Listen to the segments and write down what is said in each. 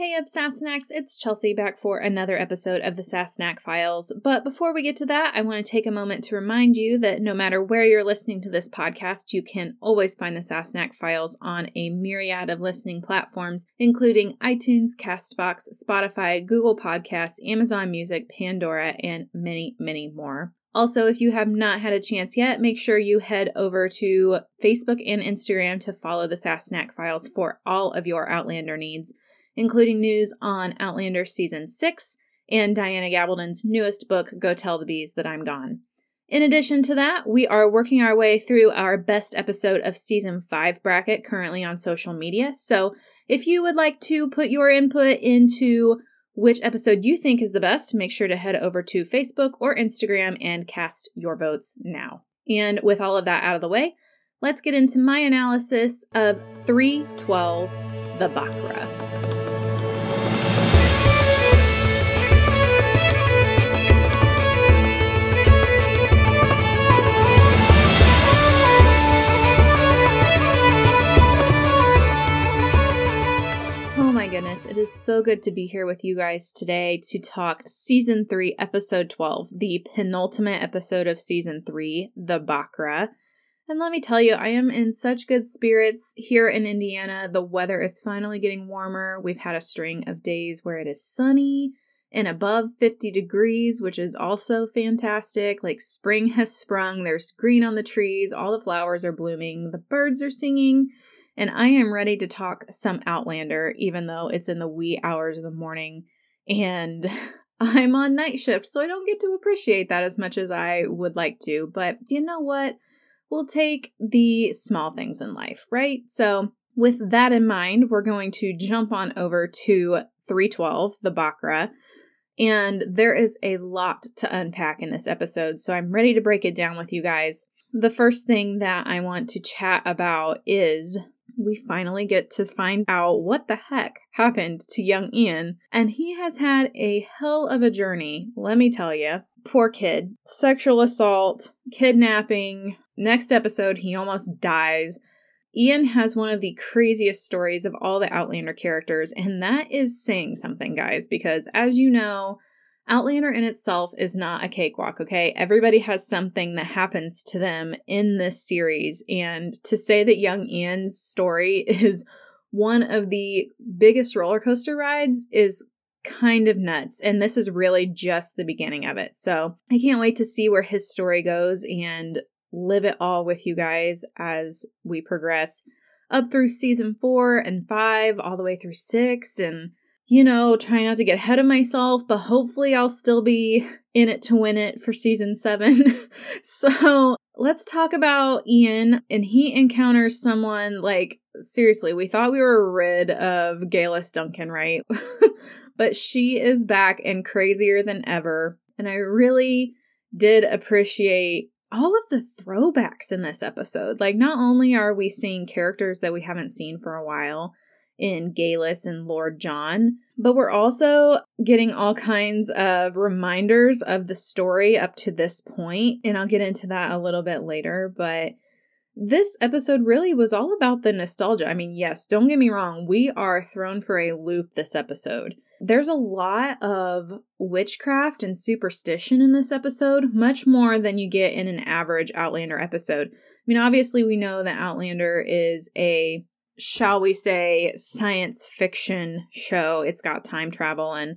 Hey up, Sassenachs, it's Chelsea back for another episode of the Sassenach Files. But before we get to that, I want to take a moment to remind you that no matter where you're listening to this podcast, you can always find the Sassenach Files on a myriad of listening platforms, including iTunes, Castbox, Spotify, Google Podcasts, Amazon Music, Pandora, and many, many more. Also, if you have not had a chance yet, make sure you head over to Facebook and Instagram to follow the Sassenach Files for all of your Outlander needs including news on Outlander Season 6 and Diana Gabaldon's newest book, Go Tell the Bees That I'm Gone. In addition to that, we are working our way through our best episode of Season 5 bracket currently on social media. So if you would like to put your input into which episode you think is the best, make sure to head over to Facebook or Instagram and cast your votes now. And with all of that out of the way, let's get into my analysis of 312 The Bakra. Goodness. It is so good to be here with you guys today to talk season 3, episode 12, the penultimate episode of season 3, The Bakra. And let me tell you, I am in such good spirits here in Indiana. The weather is finally getting warmer. We've had a string of days where it is sunny and above 50 degrees, which is also fantastic. Like spring has sprung, there's green on the trees, all the flowers are blooming, the birds are singing and I am ready to talk some Outlander, even though it's in the wee hours of the morning and I'm on night shift, so I don't get to appreciate that as much as I would like to. But you know what? We'll take the small things in life, right? So, with that in mind, we're going to jump on over to 312, the Bakra. And there is a lot to unpack in this episode, so I'm ready to break it down with you guys. The first thing that I want to chat about is we finally get to find out what the heck happened to young Ian, and he has had a hell of a journey, let me tell you. Poor kid. Sexual assault, kidnapping. Next episode, he almost dies. Ian has one of the craziest stories of all the Outlander characters, and that is saying something, guys, because as you know, Outlander in itself is not a cakewalk, okay? Everybody has something that happens to them in this series, and to say that young Ian's story is one of the biggest roller coaster rides is kind of nuts. And this is really just the beginning of it. So I can't wait to see where his story goes and live it all with you guys as we progress up through season four and five, all the way through six, and you know, trying not to get ahead of myself, but hopefully I'll still be in it to win it for season seven. so let's talk about Ian. And he encounters someone like, seriously, we thought we were rid of Geillis Duncan, right? but she is back and crazier than ever. And I really did appreciate all of the throwbacks in this episode. Like, not only are we seeing characters that we haven't seen for a while, in Geillis and Lord John. But we're also getting all kinds of reminders of the story up to this point, and I'll get into that a little bit later. But this episode really was all about the nostalgia. I mean, yes, don't get me wrong, we are thrown for a loop this episode. There's a lot of witchcraft and superstition in this episode, much more than you get in an average Outlander episode. I mean, obviously, we know that Outlander is a shall we say, science fiction show. It's got time travel, and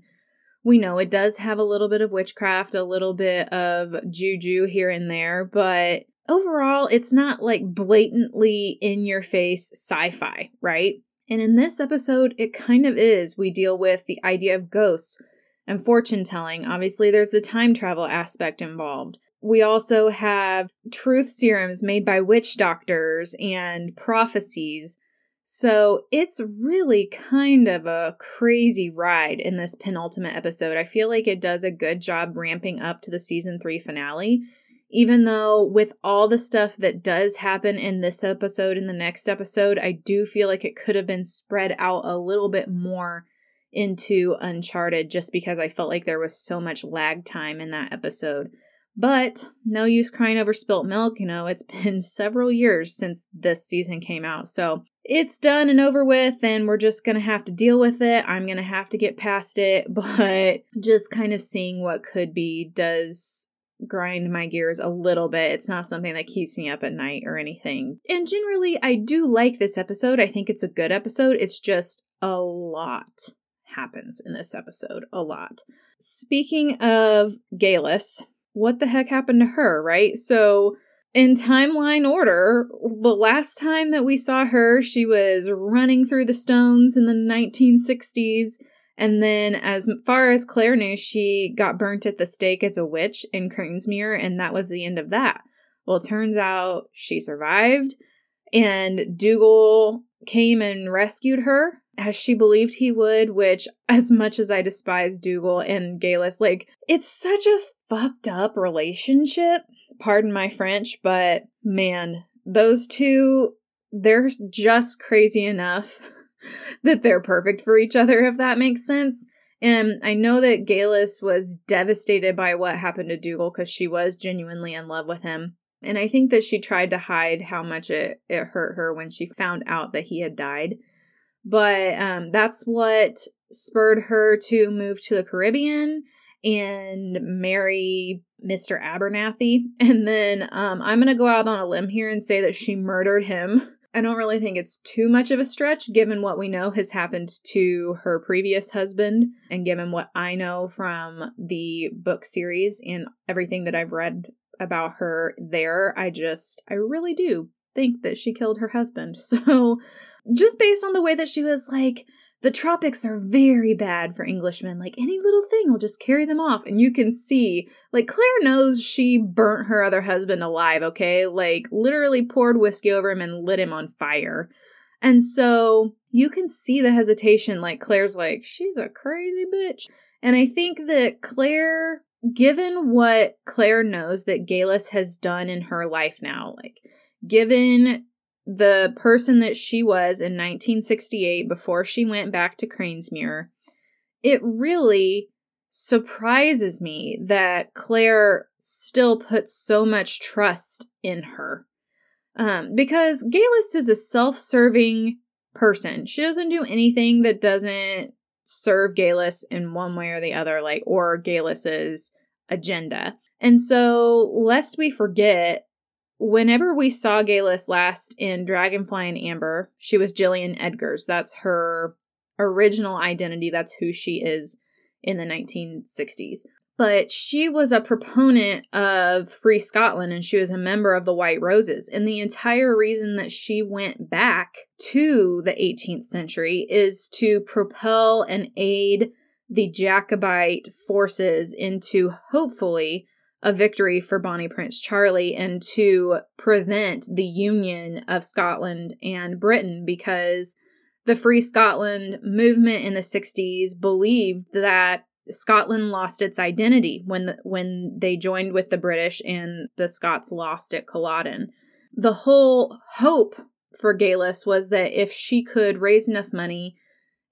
we know it does have a little bit of witchcraft, a little bit of juju here and there, but overall, it's not like blatantly in your face sci fi, right? And in this episode, it kind of is. We deal with the idea of ghosts and fortune telling. Obviously, there's the time travel aspect involved. We also have truth serums made by witch doctors and prophecies so it's really kind of a crazy ride in this penultimate episode. I feel like it does a good job ramping up to the season three finale. Even though, with all the stuff that does happen in this episode and the next episode, I do feel like it could have been spread out a little bit more into Uncharted just because I felt like there was so much lag time in that episode. But no use crying over spilt milk. You know, it's been several years since this season came out. So it's done and over with, and we're just gonna have to deal with it. I'm gonna have to get past it, but just kind of seeing what could be does grind my gears a little bit. It's not something that keeps me up at night or anything. And generally, I do like this episode. I think it's a good episode. It's just a lot happens in this episode. A lot. Speaking of Geillis, what the heck happened to her, right? So, in timeline order, the last time that we saw her, she was running through the stones in the 1960s. And then, as far as Claire knew, she got burnt at the stake as a witch in Cranesmuir, and that was the end of that. Well, turns out she survived, and Dougal came and rescued her as she believed he would, which, as much as I despise Dougal and Geillis, like, it's such a fucked up relationship. Pardon my French, but man, those two, they're just crazy enough that they're perfect for each other, if that makes sense. And I know that Geillis was devastated by what happened to Dougal because she was genuinely in love with him. And I think that she tried to hide how much it, it hurt her when she found out that he had died. But um, that's what spurred her to move to the Caribbean and marry Mr. Abernathy. And then um, I'm going to go out on a limb here and say that she murdered him. I don't really think it's too much of a stretch given what we know has happened to her previous husband and given what I know from the book series and everything that I've read about her there. I just, I really do think that she killed her husband. So just based on the way that she was like, the tropics are very bad for Englishmen. Like any little thing will just carry them off. And you can see, like, Claire knows she burnt her other husband alive, okay? Like, literally poured whiskey over him and lit him on fire. And so you can see the hesitation. Like, Claire's like, she's a crazy bitch. And I think that Claire, given what Claire knows that Geillis has done in her life now, like, given the person that she was in 1968 before she went back to Cranesmuir, it really surprises me that Claire still puts so much trust in her. Um, because Geillis is a self serving person. She doesn't do anything that doesn't serve Geillis in one way or the other, like, or Geillis's agenda. And so, lest we forget, whenever we saw Geillis last in Dragonfly in Amber, she was Gillian Edgars. That's her original identity. That's who she is in the 1960s. But she was a proponent of Free Scotland and she was a member of the White Roses. And the entire reason that she went back to the 18th century is to propel and aid the Jacobite forces into hopefully a victory for Bonnie Prince Charlie and to prevent the union of Scotland and Britain because the Free Scotland movement in the 60s believed that Scotland lost its identity when the, when they joined with the British and the Scots lost at Culloden. The whole hope for Geillis was that if she could raise enough money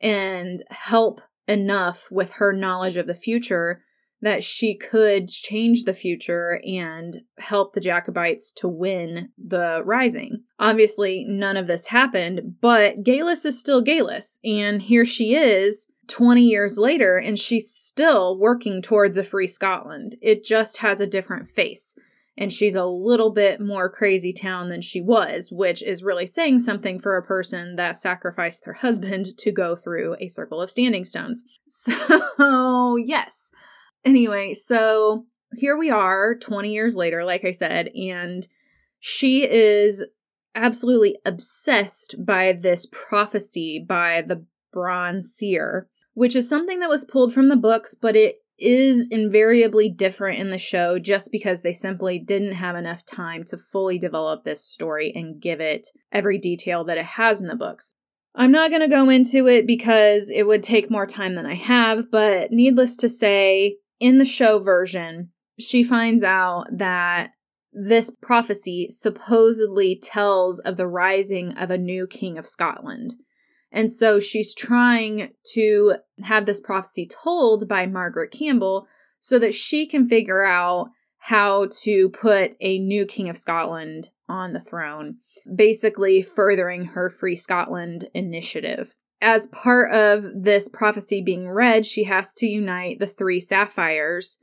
and help enough with her knowledge of the future that she could change the future and help the Jacobites to win the rising. Obviously, none of this happened, but Geillis is still Geillis, and here she is 20 years later, and she's still working towards a free Scotland. It just has a different face. And she's a little bit more crazy town than she was, which is really saying something for a person that sacrificed her husband to go through a circle of standing stones. So, yes, Anyway, so here we are 20 years later, like I said, and she is absolutely obsessed by this prophecy by the Brahan Seer, which is something that was pulled from the books, but it is invariably different in the show just because they simply didn't have enough time to fully develop this story and give it every detail that it has in the books. I'm not going to go into it because it would take more time than I have, but needless to say, in the show version, she finds out that this prophecy supposedly tells of the rising of a new king of Scotland. And so she's trying to have this prophecy told by Margaret Campbell so that she can figure out how to put a new king of Scotland on the throne. basically furthering her Free Scotland initiative. As part of this prophecy being read, she has to unite the three sapphires,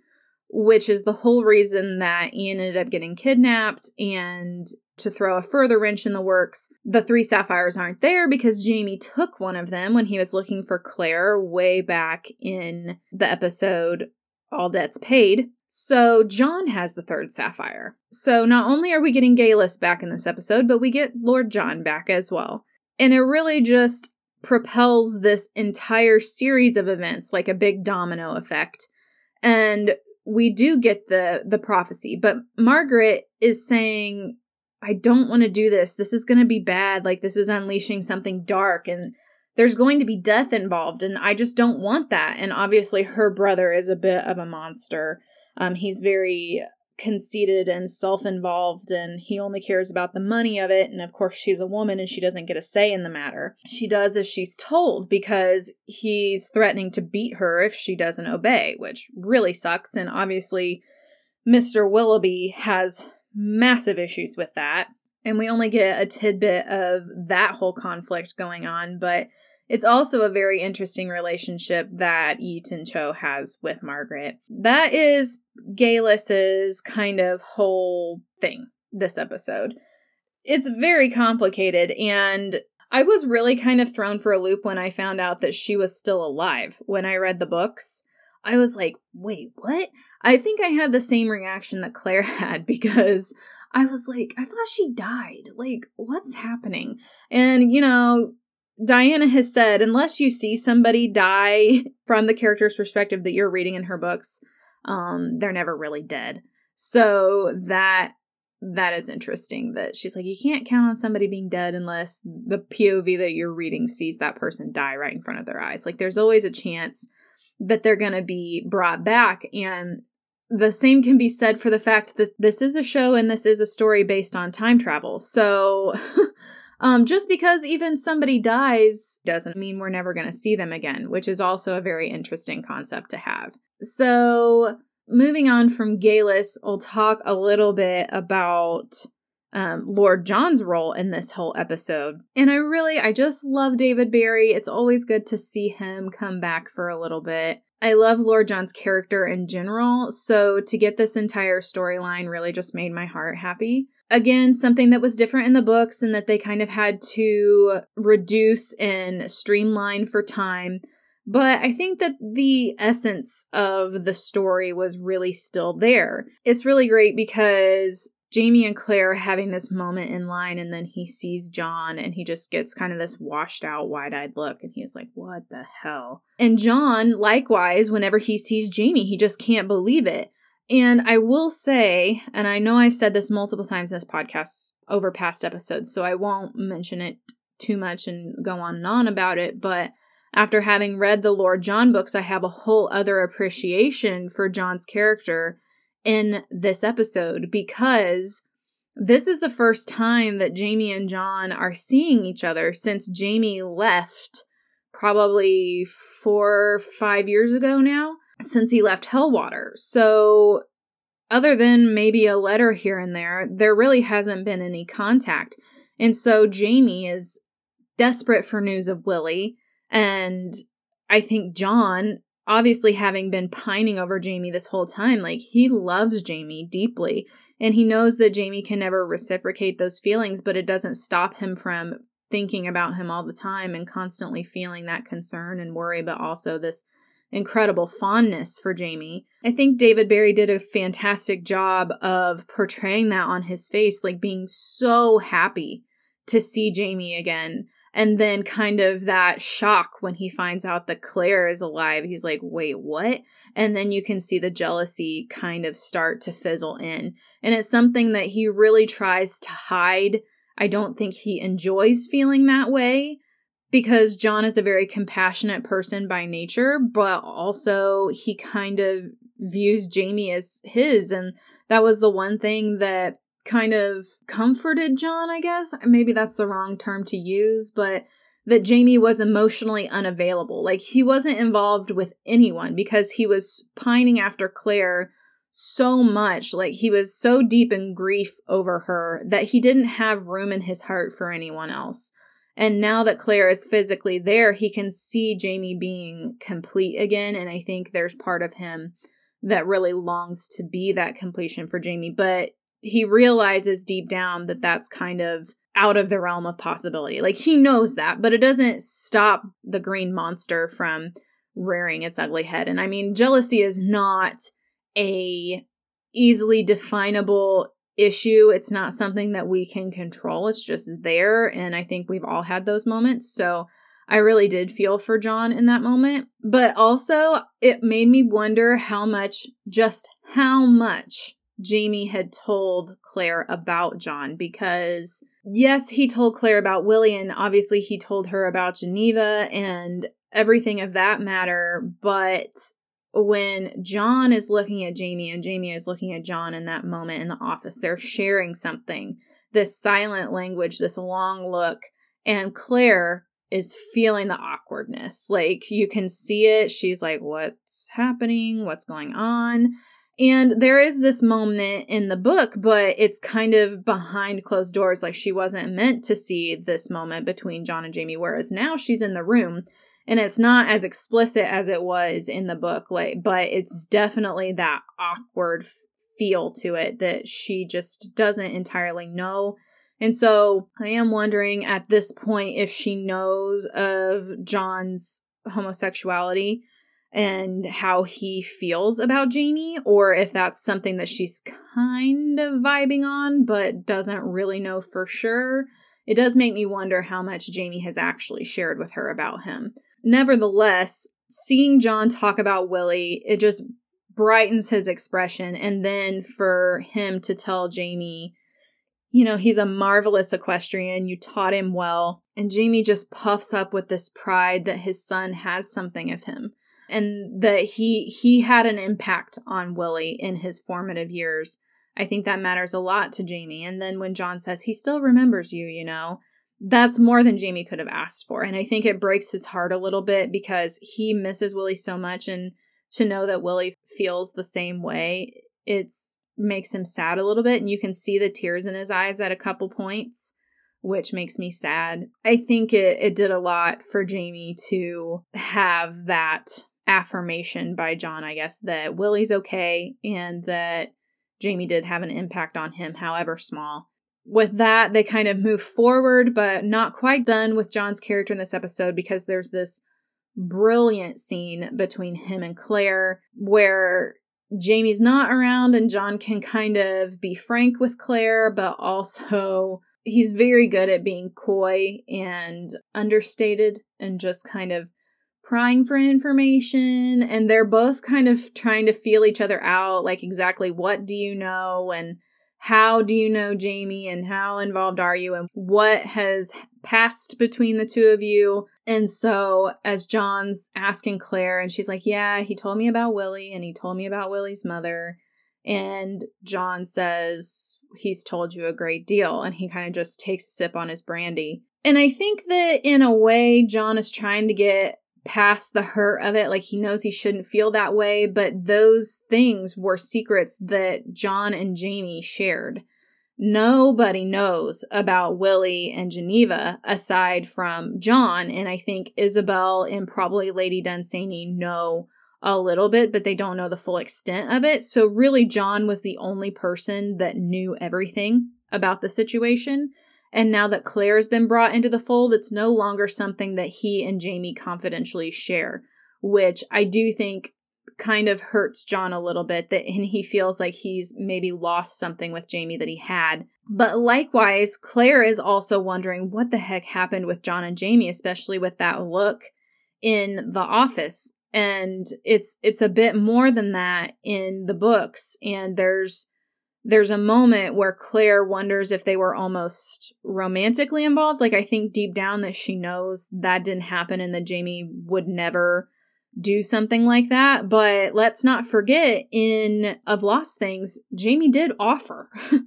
which is the whole reason that Ian ended up getting kidnapped and to throw a further wrench in the works, the three sapphires aren't there because Jamie took one of them when he was looking for Claire way back in the episode All Debts Paid. So John has the third sapphire. So not only are we getting Geillis back in this episode, but we get Lord John back as well. And it really just propels this entire series of events like a big domino effect. And we do get the the prophecy, but Margaret is saying I don't want to do this. This is going to be bad. Like, this is unleashing something dark, and there's going to be death involved, and I just don't want that. And obviously, her brother is a bit of a monster. Um, he's very conceited and self involved, and he only cares about the money of it. And of course, she's a woman and she doesn't get a say in the matter. She does as she's told because he's threatening to beat her if she doesn't obey, which really sucks. And obviously, Mr. Willoughby has massive issues with that. And we only get a tidbit of that whole conflict going on, but it's also a very interesting relationship that Yi Tien Cho has with Margaret. That is Geillis's kind of whole thing this episode. It's very complicated and I was really kind of thrown for a loop when I found out that she was still alive when I read the books. I was like, wait, what? I think I had the same reaction that Claire had because I was like, I thought she died. Like, what's happening? And, you know, Diana has said, unless you see somebody die from the character's perspective that you're reading in her books, um, they're never really dead. So that that is interesting that she's like, you can't count on somebody being dead unless the POV that you're reading sees that person die right in front of their eyes. Like there's always a chance that they're to be brought back. And the same can be said for the fact that this is a show and this is a story based on time travel. So, um, just because even somebody dies doesn't mean we're never going to see them again, which is also a very interesting concept to have. So, moving on from Geillis, I'll talk a little bit about um, Lord John's role in this whole episode. And I really, I just love David Berry. It's always good to see him come back for a little bit. I love Lord John's character in general, so to get this entire storyline really just made my heart happy. Again, something that was different in the books and that they kind of had to reduce and streamline for time. But I think that the essence of the story was really still there. It's really great because Jamie and Claire are having this moment in line, and then he sees John and he just gets kind of this washed out, wide eyed look, and he's like, What the hell? And John, likewise, whenever he sees Jamie, he just can't believe it. And I will say, and I know I've said this multiple times in this podcast over past episodes, so I won't mention it too much and go on and on about it, but after having read the Lord John books, I have a whole other appreciation for John's character in this episode because this is the first time that Jamie and John are seeing each other since Jamie left probably four, five years ago now, since he left Helwater. So, other than maybe a letter here and there, there really hasn't been any contact. And so, Jamie is desperate for news of Willie. And I think John obviously having been pining over Jamie this whole time, like he loves Jamie deeply and he knows that Jamie can never reciprocate those feelings, but it doesn't stop him from thinking about him all the time and constantly feeling that concern and worry, but also this incredible fondness for Jamie. I think David Berry did a fantastic job of portraying that on his face, like being so happy to see Jamie again and then kind of that shock when he finds out that Claire is alive. He's like, wait, what? And then you can see the jealousy kind of start to fizzle in. And it's something that he really tries to hide. I don't think he enjoys feeling that way because John is a very compassionate person by nature, but also he kind of views Jamie as his. And that was the one thing that kind of comforted John, I guess. Maybe that's the wrong term to use, but that Jamie was emotionally unavailable. Like he wasn't involved with anyone because he was pining after Claire so much. Like he was so deep in grief over her that he didn't have room in his heart for anyone else. And now that Claire is physically there, he can see Jamie being complete again. And I think there's part of him that really longs to be that completion for Jamie. But he realizes deep down that that's kind of out of the realm of possibility. Like he knows that, but it doesn't stop the green monster from rearing its ugly head. And I mean, jealousy is not a easily definable issue. It's not something that we can control. It's just there. And I think we've all had those moments. So I really did feel for John in that moment. But also, it made me wonder how much, just how much Jamie had told Claire about John because, yes, he told Claire about Willie, and obviously he told her about Geneva and everything of that matter. But when John is looking at Jamie and Jamie is looking at John in that moment in the office, they're sharing something. This silent language, this long look, and Claire is feeling the awkwardness. Like you can see it. She's like, What's happening? What's going on? And there is this moment in the book, but it's kind of behind closed doors. Like she wasn't meant to see this moment between John and Jamie, whereas now she's in the room and it's not as explicit as it was in the book like but it's definitely that awkward feel to it that she just doesn't entirely know and so i am wondering at this point if she knows of john's homosexuality and how he feels about Jamie, or if that's something that she's kind of vibing on but doesn't really know for sure. It does make me wonder how much Jamie has actually shared with her about him. Nevertheless, seeing John talk about Willie, it just brightens his expression. And then for him to tell Jamie, you know, he's a marvelous equestrian, you taught him well. And Jamie just puffs up with this pride that his son has something of him and that he he had an impact on Willie in his formative years. I think that matters a lot to Jamie. And then when John says he still remembers you, you know, that's more than Jamie could have asked for. And I think it breaks his heart a little bit because he misses Willie so much and to know that Willie feels the same way, it makes him sad a little bit and you can see the tears in his eyes at a couple points, which makes me sad. I think it it did a lot for Jamie to have that affirmation by John, I guess, that Willie's okay and that Jamie did have an impact on him, however small with that, they kind of move forward, but not quite done with John's character in this episode because there's this brilliant scene between him and Claire where Jamie's not around and John can kind of be frank with Claire, but also he's very good at being coy and understated and just kind of prying for information. And they're both kind of trying to feel each other out like, exactly what do you know? And how do you know Jamie and how involved are you and what has passed between the two of you? And so, as John's asking Claire, and she's like, Yeah, he told me about Willie and he told me about Willie's mother. And John says, He's told you a great deal. And he kind of just takes a sip on his brandy. And I think that in a way, John is trying to get past the hurt of it. Like he knows he shouldn't feel that way, but those things were secrets that John and Jamie shared. Nobody knows about Willie and Geneva aside from John, and I think Isobel and probably Lady Dunsany know a little bit, but they don't know the full extent of it. So, really, John was the only person that knew everything about the situation. And now that Claire has been brought into the fold, it's no longer something that he and Jamie confidentially share, which I do think kind of hurts John a little bit that and he feels like he's maybe lost something with Jamie that he had. But likewise, Claire is also wondering what the heck happened with John and Jamie, especially with that look in the office. And it's it's a bit more than that in the books and there's there's a moment where Claire wonders if they were almost romantically involved. Like, I think deep down that she knows that didn't happen and that Jamie would never do something like that. But let's not forget, in Of Lost Things, Jamie did offer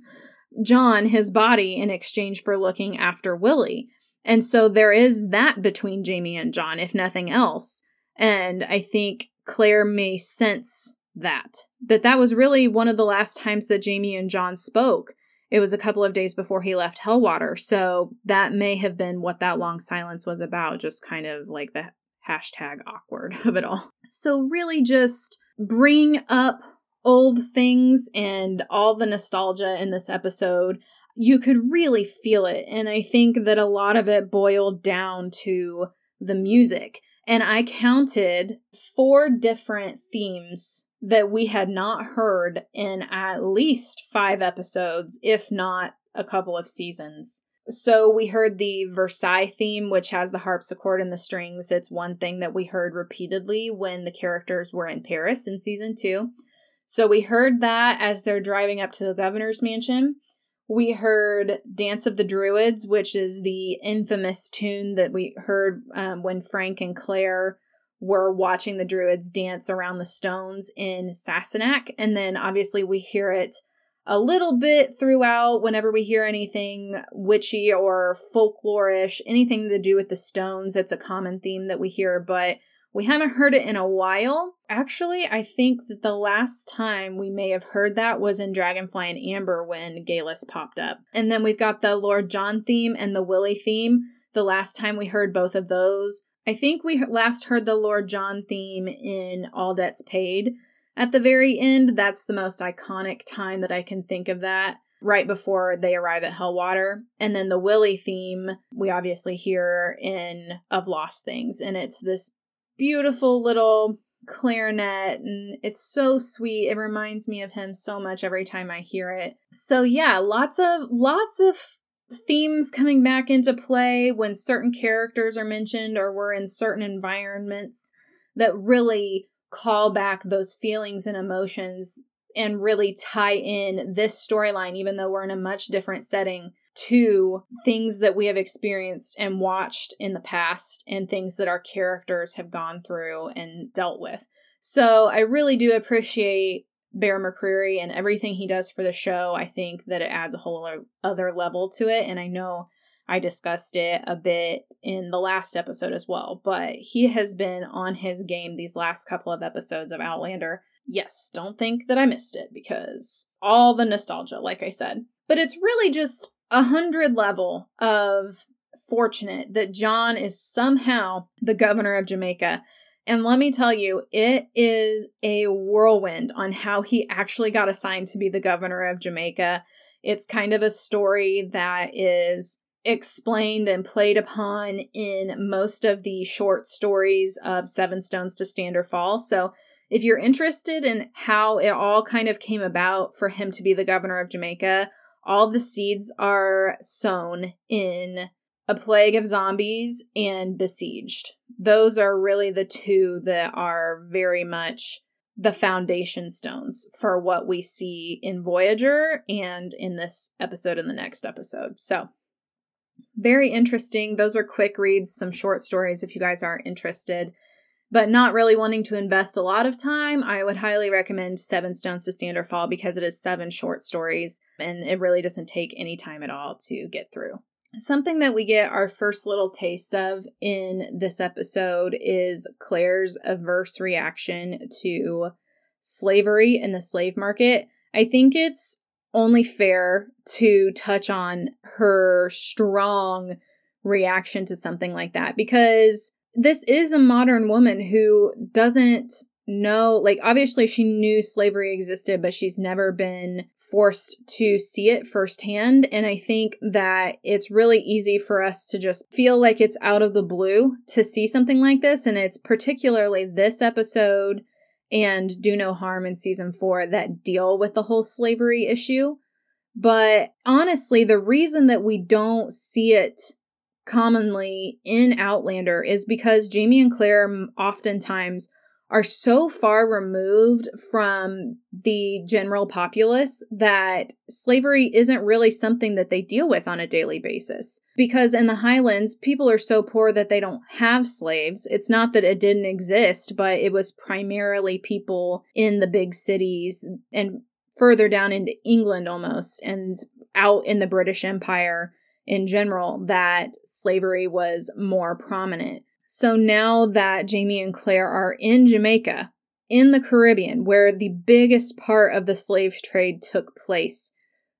John his body in exchange for looking after Willie. And so there is that between Jamie and John, if nothing else. And I think Claire may sense that. That that was really one of the last times that Jamie and John spoke. It was a couple of days before he left Helwater. So that may have been what that long silence was about, just kind of like the hashtag awkward of it all. So really just bring up old things and all the nostalgia in this episode. You could really feel it. And I think that a lot of it boiled down to the music. And I counted four different themes that we had not heard in at least five episodes, if not a couple of seasons. So we heard the Versailles theme, which has the harpsichord and the strings. It's one thing that we heard repeatedly when the characters were in Paris in season two. So we heard that as they're driving up to the governor's mansion. We heard Dance of the Druids, which is the infamous tune that we heard um, when Frank and Claire were watching the Druids dance around the stones in Sassenach. And then obviously we hear it a little bit throughout whenever we hear anything witchy or folklorish, anything to do with the stones. It's a common theme that we hear, but we haven't heard it in a while. Actually, I think that the last time we may have heard that was in Dragonfly in Amber when Geillis popped up. And then we've got the Lord John theme and the Willie theme. The last time we heard both of those, I think we last heard the Lord John theme in All Debts Paid. At the very end, that's the most iconic time that I can think of that right before they arrive at Helwater. And then the Willie theme, we obviously hear in Of Lost Things. And it's this beautiful little clarinet and it's so sweet it reminds me of him so much every time i hear it so yeah lots of lots of themes coming back into play when certain characters are mentioned or we're in certain environments that really call back those feelings and emotions and really tie in this storyline even though we're in a much different setting to things that we have experienced and watched in the past and things that our characters have gone through and dealt with. So I really do appreciate Bear McCreary and everything he does for the show. I think that it adds a whole other level to it. And I know I discussed it a bit in the last episode as well, but he has been on his game these last couple of episodes of Outlander. Yes, don't think that I missed it because all the nostalgia, like I said. But it's really just a hundred level of fortunate that John is somehow the governor of Jamaica. And let me tell you, it is a whirlwind on how he actually got assigned to be the governor of Jamaica. It's kind of a story that is explained and played upon in most of the short stories of Seven Stones to Stand or Fall. So if you're interested in how it all kind of came about for him to be the governor of Jamaica, all the seeds are sown in a plague of zombies and besieged. Those are really the two that are very much the foundation stones for what we see in Voyager and in this episode and the next episode. So, very interesting. Those are quick reads, some short stories if you guys are interested but not really wanting to invest a lot of time, I would highly recommend Seven Stones to Stand or Fall because it is seven short stories and it really doesn't take any time at all to get through. Something that we get our first little taste of in this episode is Claire's averse reaction to slavery in the slave market. I think it's only fair to touch on her strong reaction to something like that because this is a modern woman who doesn't know like obviously she knew slavery existed but she's never been forced to see it firsthand. And i think that it's really easy for us to just feel like it's out of the blue to see something like this. And it's particularly this episode and do no harm in season 4 that deal with the whole slavery issue. But honestly the reason that we don't see it commonly in Outlander is because Jamie and Claire oftentimes are so far removed from the general populace that slavery isn't really something that they deal with on a daily basis. Because in the Highlands, people are so poor that they don't have slaves. It's not that it didn't exist, but it was primarily people in the big cities and further down into England almost and out in the British Empire in general that slavery was more prominent. So now that Jamie and Claire are in Jamaica in the Caribbean, where the biggest part of the slave trade took place,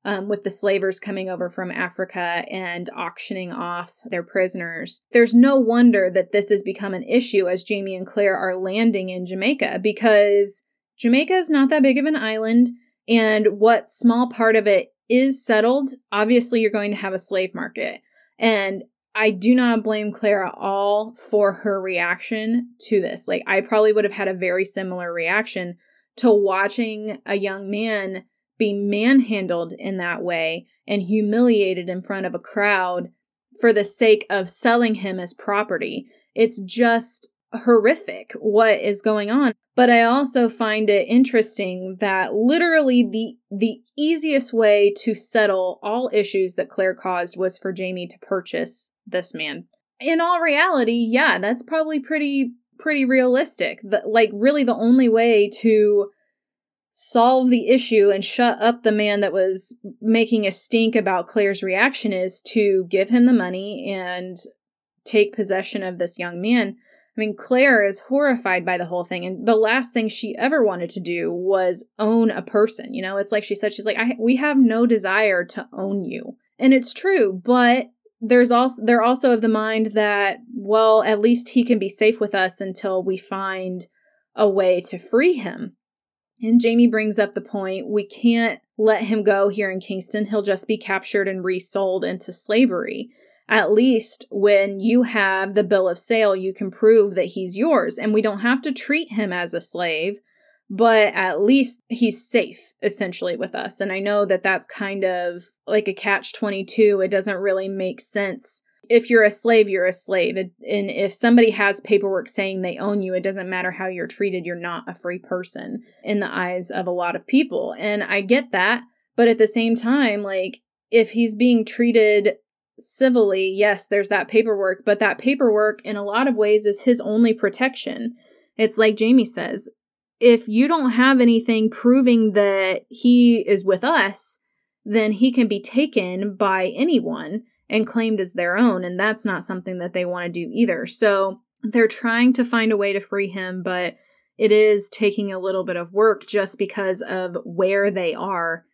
um, with the slavers coming over from Africa and auctioning off their prisoners. There's no wonder that this has become an issue as Jamie and Claire are landing in Jamaica because Jamaica is not that big of an island, and what small part of it is settled, obviously you're going to have a slave market. And I do not blame Claire at all for her reaction to this. Like, I probably would have had a very similar reaction to watching a young man be manhandled in that way and humiliated in front of a crowd for the sake of selling him as property. It's just horrific what is going on but i also find it interesting that literally the the easiest way to settle all issues that claire caused was for jamie to purchase this man in all reality yeah that's probably pretty pretty realistic the, like really the only way to solve the issue and shut up the man that was making a stink about claire's reaction is to give him the money and take possession of this young man I mean, Claire is horrified by the whole thing, and the last thing she ever wanted to do was own a person. You know, it's like she said, she's like, I, we have no desire to own you. And it's true, but there's also they're also of the mind that well at least he can be safe with us until we find a way to free him. And jamie brings up the point we can't let him go here in kingston. He'll just be captured and resold into slavery at least when you have the bill of sale, you can prove that he's yours. And we don't have to treat him as a slave, but at least he's safe essentially with us. And I know that that's kind of like a catch 22. It doesn't really make sense. If you're a slave, you're a slave. And if somebody has paperwork saying they own you, it doesn't matter how you're treated. You're not a free person in the eyes of a lot of people. And I get that. But at the same time, like, if he's being treated civilly, yes, there's that paperwork, but that paperwork in a lot of ways is his only protection. It's like Jamie says if you don't have anything proving that he is with us, then he can be taken by anyone and claimed as their own. And that's not something that they want to do either. So they're trying to find a way to free him, but it is taking a little bit of work just because of where they are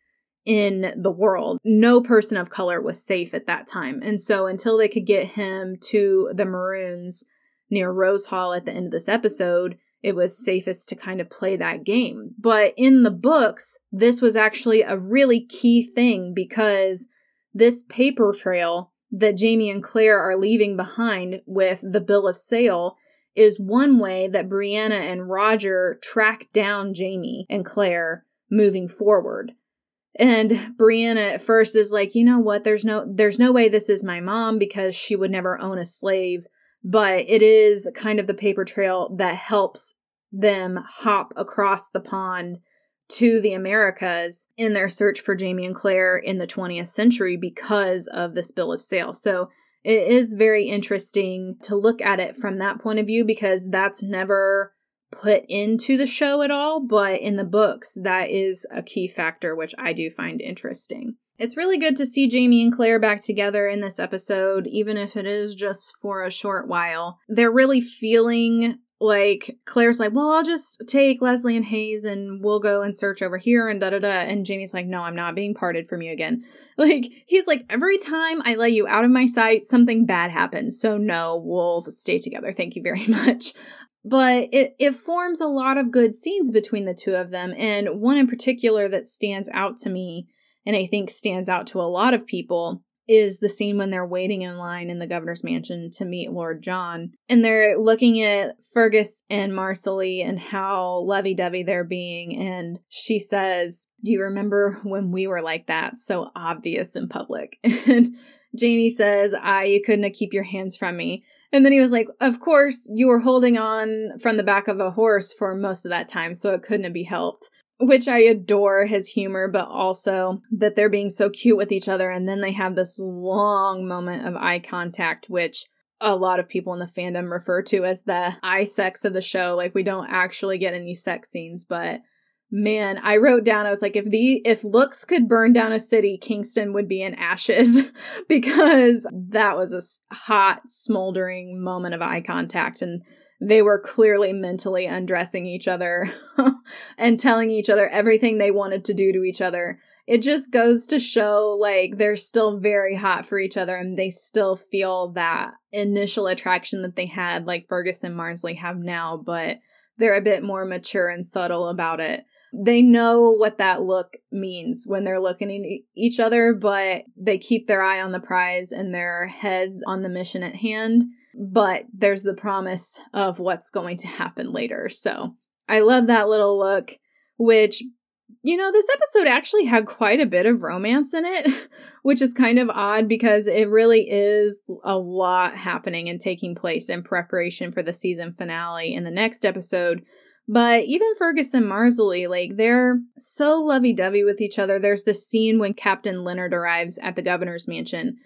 in the world. No person of color was safe at that time. And so until they could get him to the Maroons near Rose Hall at the end of this episode, it was safest to kind of play that game. But in the books, this was actually a really key thing because this paper trail that Jamie and Claire are leaving behind with the bill of sale is one way that Brianna and Roger track down Jamie and Claire moving forward. And Brianna at first is like, you know what, there's no there's no way this is my mom because she would never own a slave, but it is kind of the paper trail that helps them hop across the pond to the Americas in their search for Jamie and Claire in the 20th century because of this bill of sale. So it is very interesting to look at it from that point of view because that's never put into the show at all, but in the books, that is a key factor, which I do find interesting. It's really good to see Jamie and Claire back together in this episode, even if it is just for a short while. They're really feeling like Claire's like, well, I'll just take Leslie and Hayes and we'll go and search over here and da da da. And Jamie's like, no, I'm not being parted from you again. Like, he's like, every time I let you out of my sight, something bad happens. So, no, we'll stay together. Thank you very much but it, it forms a lot of good scenes between the two of them. And one in particular that stands out to me, and I think stands out to a lot of people, is the scene when they're waiting in line in the governor's mansion to meet Lord John. And they're looking at Fergus and Marsali and how lovey dovey they're being. And she says, Do you remember when we were like that? So obvious in public. And Jamie says, I, you couldn't keep your hands from me. And then he was like, Of course, you were holding on from the back of a horse for most of that time, so it couldn't be helped. Which I adore his humor, but also that they're being so cute with each other. And then they have this long moment of eye contact, which a lot of people in the fandom refer to as the eye sex of the show. Like, we don't actually get any sex scenes, but man i wrote down i was like if the if looks could burn down a city kingston would be in ashes because that was a hot smoldering moment of eye contact and they were clearly mentally undressing each other and telling each other everything they wanted to do to each other. It just goes to show like they're still very hot for each other and they still feel that initial attraction that they had, like Fergus and Marsali have now, but they're a bit more mature and subtle about it. They know what that look means when they're looking at each other, but they keep their eye on the prize and their heads on the mission at hand but there's the promise of what's going to happen later. So I love that little look, which, you know, this episode actually had quite a bit of romance in it, which is kind of odd because it really is a lot happening and taking place in preparation for the season finale in the next episode. But even Fergus and Marsali, like, they're so lovey dovey with each other. There's this scene when Captain Leonard arrives at the governor's mansion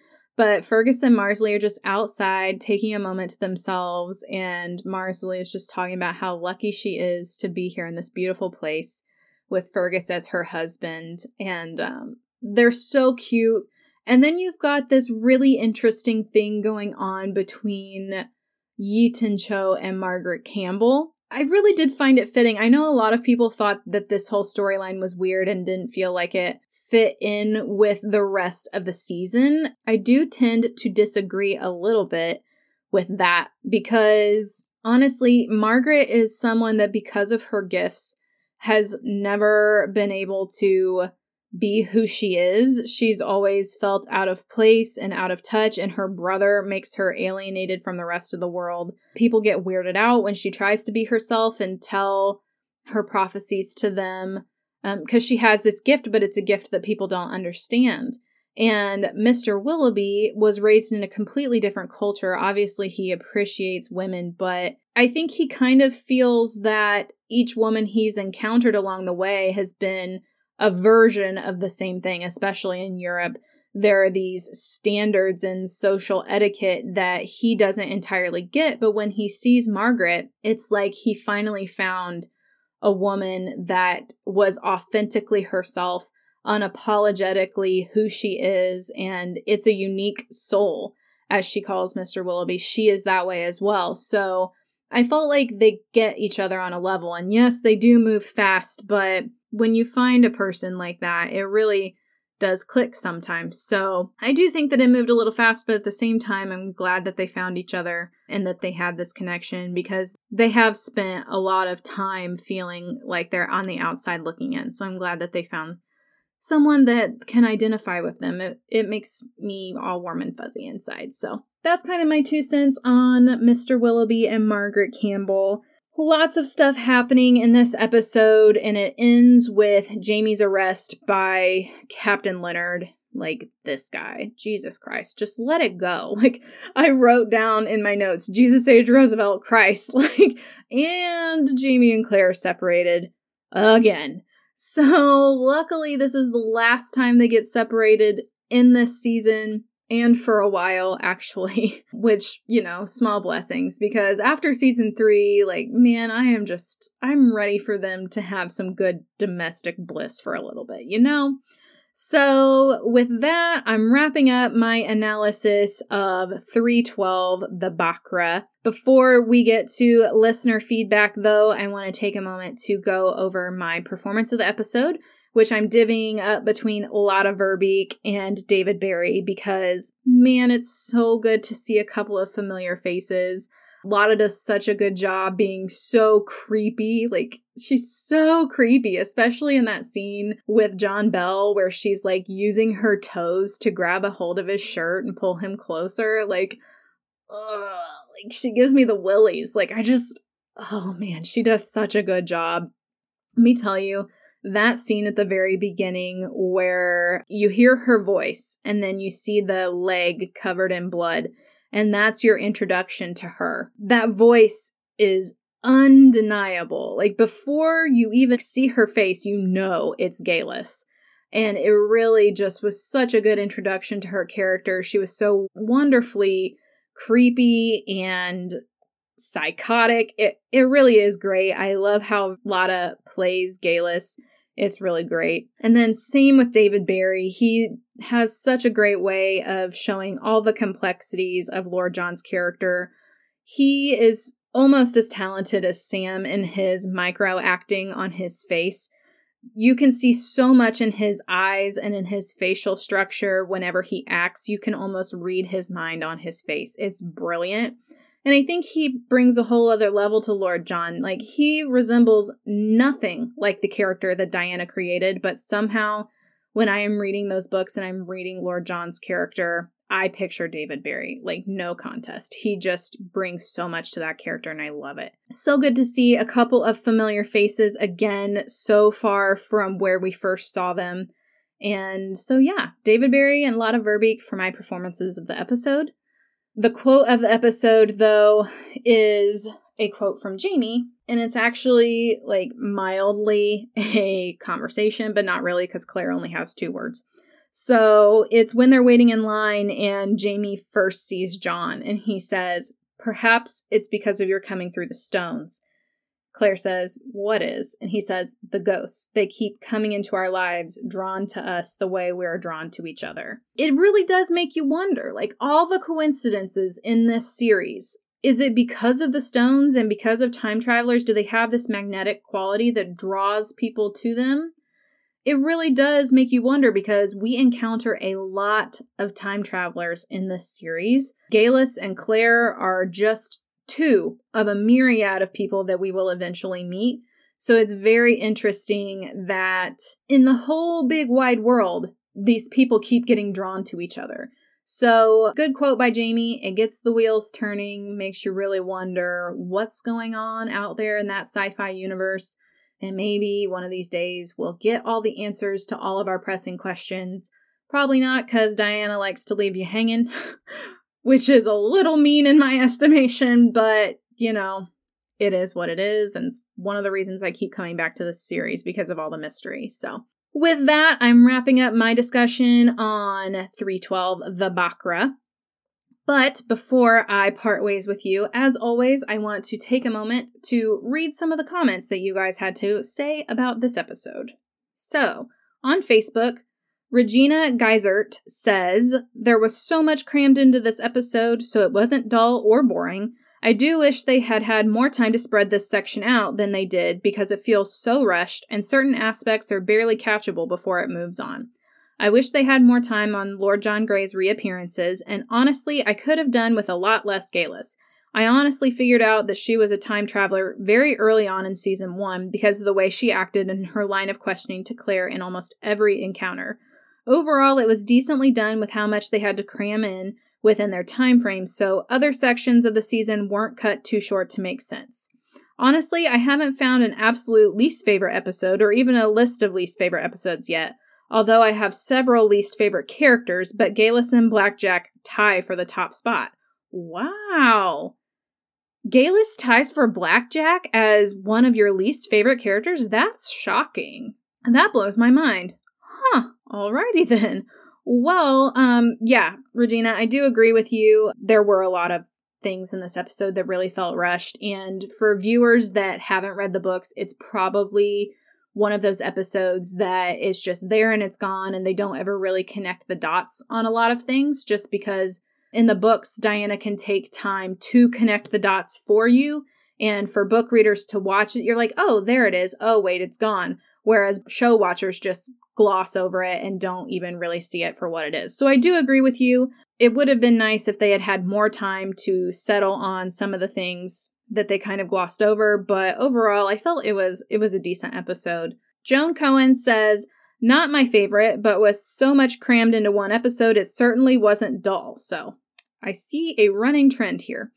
but Fergus and Marsali are just outside taking a moment to themselves, and Marsali is just talking about how lucky she is to be here in this beautiful place with Fergus as her husband. And um, they're so cute. And then you've got this really interesting thing going on between Yi Tien Cho and Margaret Campbell. I really did find it fitting. I know a lot of people thought that this whole storyline was weird and didn't feel like it fit in with the rest of the season. I do tend to disagree a little bit with that because honestly, Margaret is someone that, because of her gifts, has never been able to be who she is. She's always felt out of place and out of touch, and her brother makes her alienated from the rest of the world. People get weirded out when she tries to be herself and tell her prophecies to them because um, she has this gift, but it's a gift that people don't understand. And Mr. Willoughby was raised in a completely different culture. Obviously, he appreciates women, but I think he kind of feels that each woman he's encountered along the way has been a version of the same thing, especially in Europe. There are these standards and social etiquette that he doesn't entirely get, but when he sees Margaret, it's like he finally found a woman that was authentically herself, unapologetically who she is, and it's a unique soul, as she calls Mr. Willoughby. She is that way as well. So I felt like they get each other on a level, and yes, they do move fast, but when you find a person like that, it really does click sometimes. So I do think that it moved a little fast, but at the same time, I'm glad that they found each other and that they had this connection because they have spent a lot of time feeling like they're on the outside looking in. So I'm glad that they found someone that can identify with them. It, it makes me all warm and fuzzy inside. So that's kind of my two cents on Mr. Willoughby and Margaret Campbell. Lots of stuff happening in this episode, and it ends with Jamie's arrest by Captain Leonard. Like, this guy. Jesus Christ. Just let it go. Like, I wrote down in my notes, Jesus H. Roosevelt Christ. Like, and Jamie and Claire separated again. So, luckily, this is the last time they get separated in this season and for a while actually which you know small blessings because after season 3 like man i am just i'm ready for them to have some good domestic bliss for a little bit you know? So with that i'm wrapping up my analysis of 312 the bakra before we get to listener feedback though i want to take a moment to go over my performance of the episode which I'm divvying up between Lotte Verbeek and David Berry because, man, it's so good to see a couple of familiar faces. Lotte does such a good job being so creepy. Like, she's so creepy, especially in that scene with John Bell where she's like using her toes to grab a hold of his shirt and pull him closer. Like, ugh, like she gives me the willies. Like, I just, oh man, she does such a good job. Let me tell you, that scene at the very beginning where you hear her voice and then you see the leg covered in blood, and that's your introduction to her. That voice is undeniable. Like before you even see her face, you know it's Geillis. And it really just was such a good introduction to her character. She was so wonderfully creepy and psychotic. It it really is great. I love how Lotte plays Geillis. It's really great. And then same with David Berry. He has such a great way of showing all the complexities of Lord John's character. He is almost as talented as Sam in his micro acting on his face. You can see so much in his eyes and in his facial structure whenever he acts. You can almost read his mind on his face. It's brilliant. And I think he brings a whole other level to Lord John. Like, he resembles nothing like the character that Diana created, but somehow when I am reading those books and I'm reading Lord John's character, I picture David Berry. Like, no contest. He just brings so much to that character, and I love it. So good to see a couple of familiar faces again, so far from where we first saw them. And so, yeah, David Berry and Lotte Verbeek for my performances of the episode. The quote of the episode, though, is a quote from Jamie, and it's actually like mildly a conversation, but not really because Claire only has two words. So it's when they're waiting in line, and Jamie first sees John, and he says, Perhaps it's because of your coming through the stones. Claire says, What is? And he says, The ghosts. They keep coming into our lives, drawn to us the way we're drawn to each other. It really does make you wonder like, all the coincidences in this series. Is it because of the stones and because of time travelers? Do they have this magnetic quality that draws people to them? It really does make you wonder because we encounter a lot of time travelers in this series. Geillis and Claire are just two of a myriad of people that we will eventually meet. So it's very interesting that in the whole big wide world, these people keep getting drawn to each other. So, good quote by Jamie. It gets the wheels turning, makes you really wonder what's going on out there in that sci fi universe. And maybe one of these days we'll get all the answers to all of our pressing questions. Probably not, because Diana likes to leave you hanging. which is a little mean in my estimation, but you know, it is what it is. And it's one of the reasons I keep coming back to this series because of all the mystery. So, with that, I'm wrapping up my discussion on 312 The Bakra. But before I part ways with you, as always, I want to take a moment to read some of the comments that you guys had to say about this episode. So, on Facebook, Regina Geisert says, There was so much crammed into this episode, so it wasn't dull or boring. I do wish they had had more time to spread this section out than they did because it feels so rushed and certain aspects are barely catchable before it moves on. I wish they had more time on Lord John Grey's reappearances, and honestly, I could have done with a lot less Geillis. I honestly figured out that she was a time traveler very early on in season 1 because of the way she acted in her line of questioning to Claire in almost every encounter. Overall, it was decently done with how much they had to cram in within their time frame, so other sections of the season weren't cut too short to make sense. Honestly, I haven't found an absolute least favorite episode or even a list of least favorite episodes yet, although I have several least favorite characters, but Geillis and Blackjack tie for the top spot. Wow. Geillis ties for Blackjack as one of your least favorite characters? That's shocking. And that blows my mind. Huh, alrighty then. Well, um, yeah, Regina, I do agree with you. There were a lot of things in this episode that really felt rushed. And for viewers that haven't read the books, it's probably one of those episodes that is just there and it's gone, and they don't ever really connect the dots on a lot of things just because in the books, Diana can take time to connect the dots for you. And for book readers to watch it, you're like, oh, there it is. Oh, wait, it's gone. Whereas show watchers just gloss over it and don't even really see it for what it is. So I do agree with you. It would have been nice if they had had more time to settle on some of the things that they kind of glossed over, but overall I felt it was it was a decent episode. Joan Cohen says, "Not my favorite, but with so much crammed into one episode, it certainly wasn't dull." So, I see a running trend here.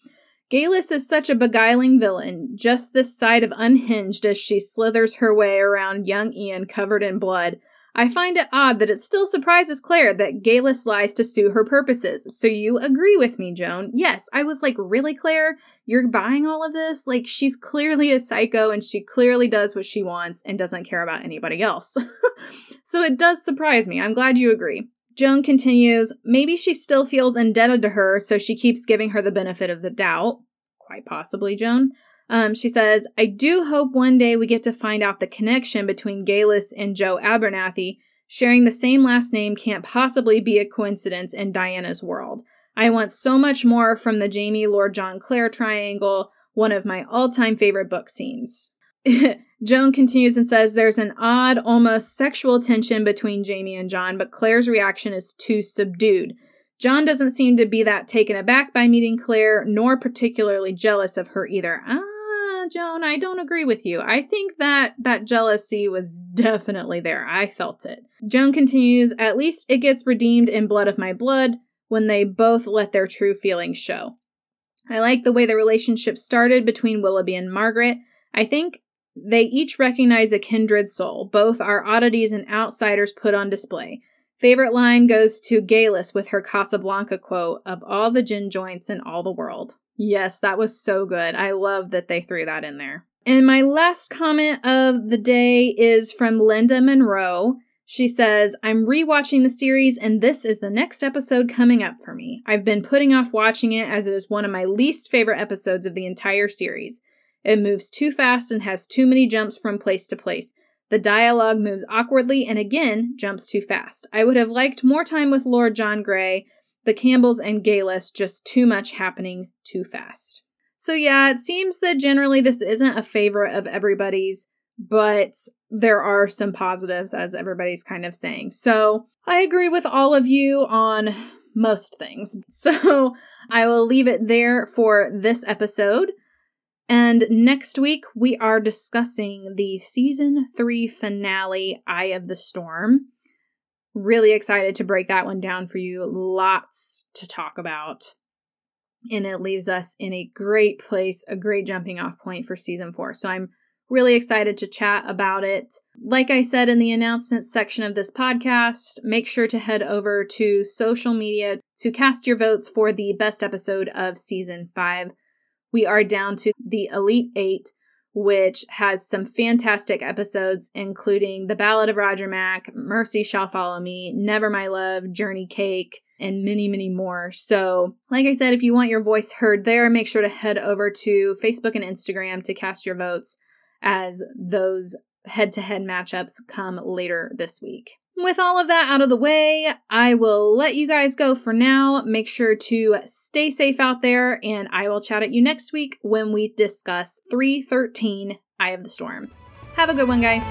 Geillis is such a beguiling villain, just this side of unhinged as she slithers her way around young Ian covered in blood. I find it odd that it still surprises Claire that Geillis lies to suit her purposes. So you agree with me, Joan? Yes, I was like, really, Claire? You're buying all of this? Like, she's clearly a psycho and she clearly does what she wants and doesn't care about anybody else. so it does surprise me. I'm glad you agree. Joan continues, maybe she still feels indebted to her, so she keeps giving her the benefit of the doubt. Quite possibly, Joan. Um, she says, I do hope one day we get to find out the connection between Geillis and Joe Abernathy. Sharing the same last name can't possibly be a coincidence in Diana's world. I want so much more from the Jamie Lord John Claire triangle. one of my all time favorite book scenes. Joan continues and says there's an odd, almost sexual tension between Jamie and John, but Claire's reaction is too subdued. John doesn't seem to be that taken aback by meeting Claire, nor particularly jealous of her either. Ah, Joan, I don't agree with you. I think that that jealousy was definitely there. I felt it. Joan continues, at least it gets redeemed in Blood of My Blood when they both let their true feelings show. I like the way the relationship started between Willoughby and Margaret. I think they each recognize a kindred soul. Both are oddities and outsiders put on display. Favorite line goes to Geillis with her Casablanca quote of all the gin joints in all the world. Yes, that was so good. I love that they threw that in there. And my last comment of the day is from Linda Monroe. She says, I'm rewatching the series and this is the next episode coming up for me. I've been putting off watching it as it is one of my least favorite episodes of the entire series. It moves too fast and has too many jumps from place to place. The dialogue moves awkwardly and again jumps too fast. I would have liked more time with Lord John Grey, the Campbells, and Geillis, just too much happening too fast. So, yeah, it seems that generally this isn't a favorite of everybody's, but there are some positives, as everybody's kind of saying. So, I agree with all of you on most things. So, I will leave it there for this episode. And next week, we are discussing the season three finale, Eye of the Storm. Really excited to break that one down for you. Lots to talk about. And it leaves us in a great place, a great jumping off point for season four. So I'm really excited to chat about it. Like I said in the announcements section of this podcast, make sure to head over to social media to cast your votes for the best episode of season five we are down to the Elite Eight, which has some fantastic episodes, including The Ballad of Roger Mac, Mercy Shall Follow Me, Never My Love, Journey Cake, and many, many more. So, like I said, if you want your voice heard there, make sure to head over to Facebook and Instagram to cast your votes as those head to head matchups come later this week. With all of that out of the way, I will let you guys go for now. Make sure to stay safe out there, and I will chat at you next week when we discuss 313 Eye of the Storm. Have a good one, guys.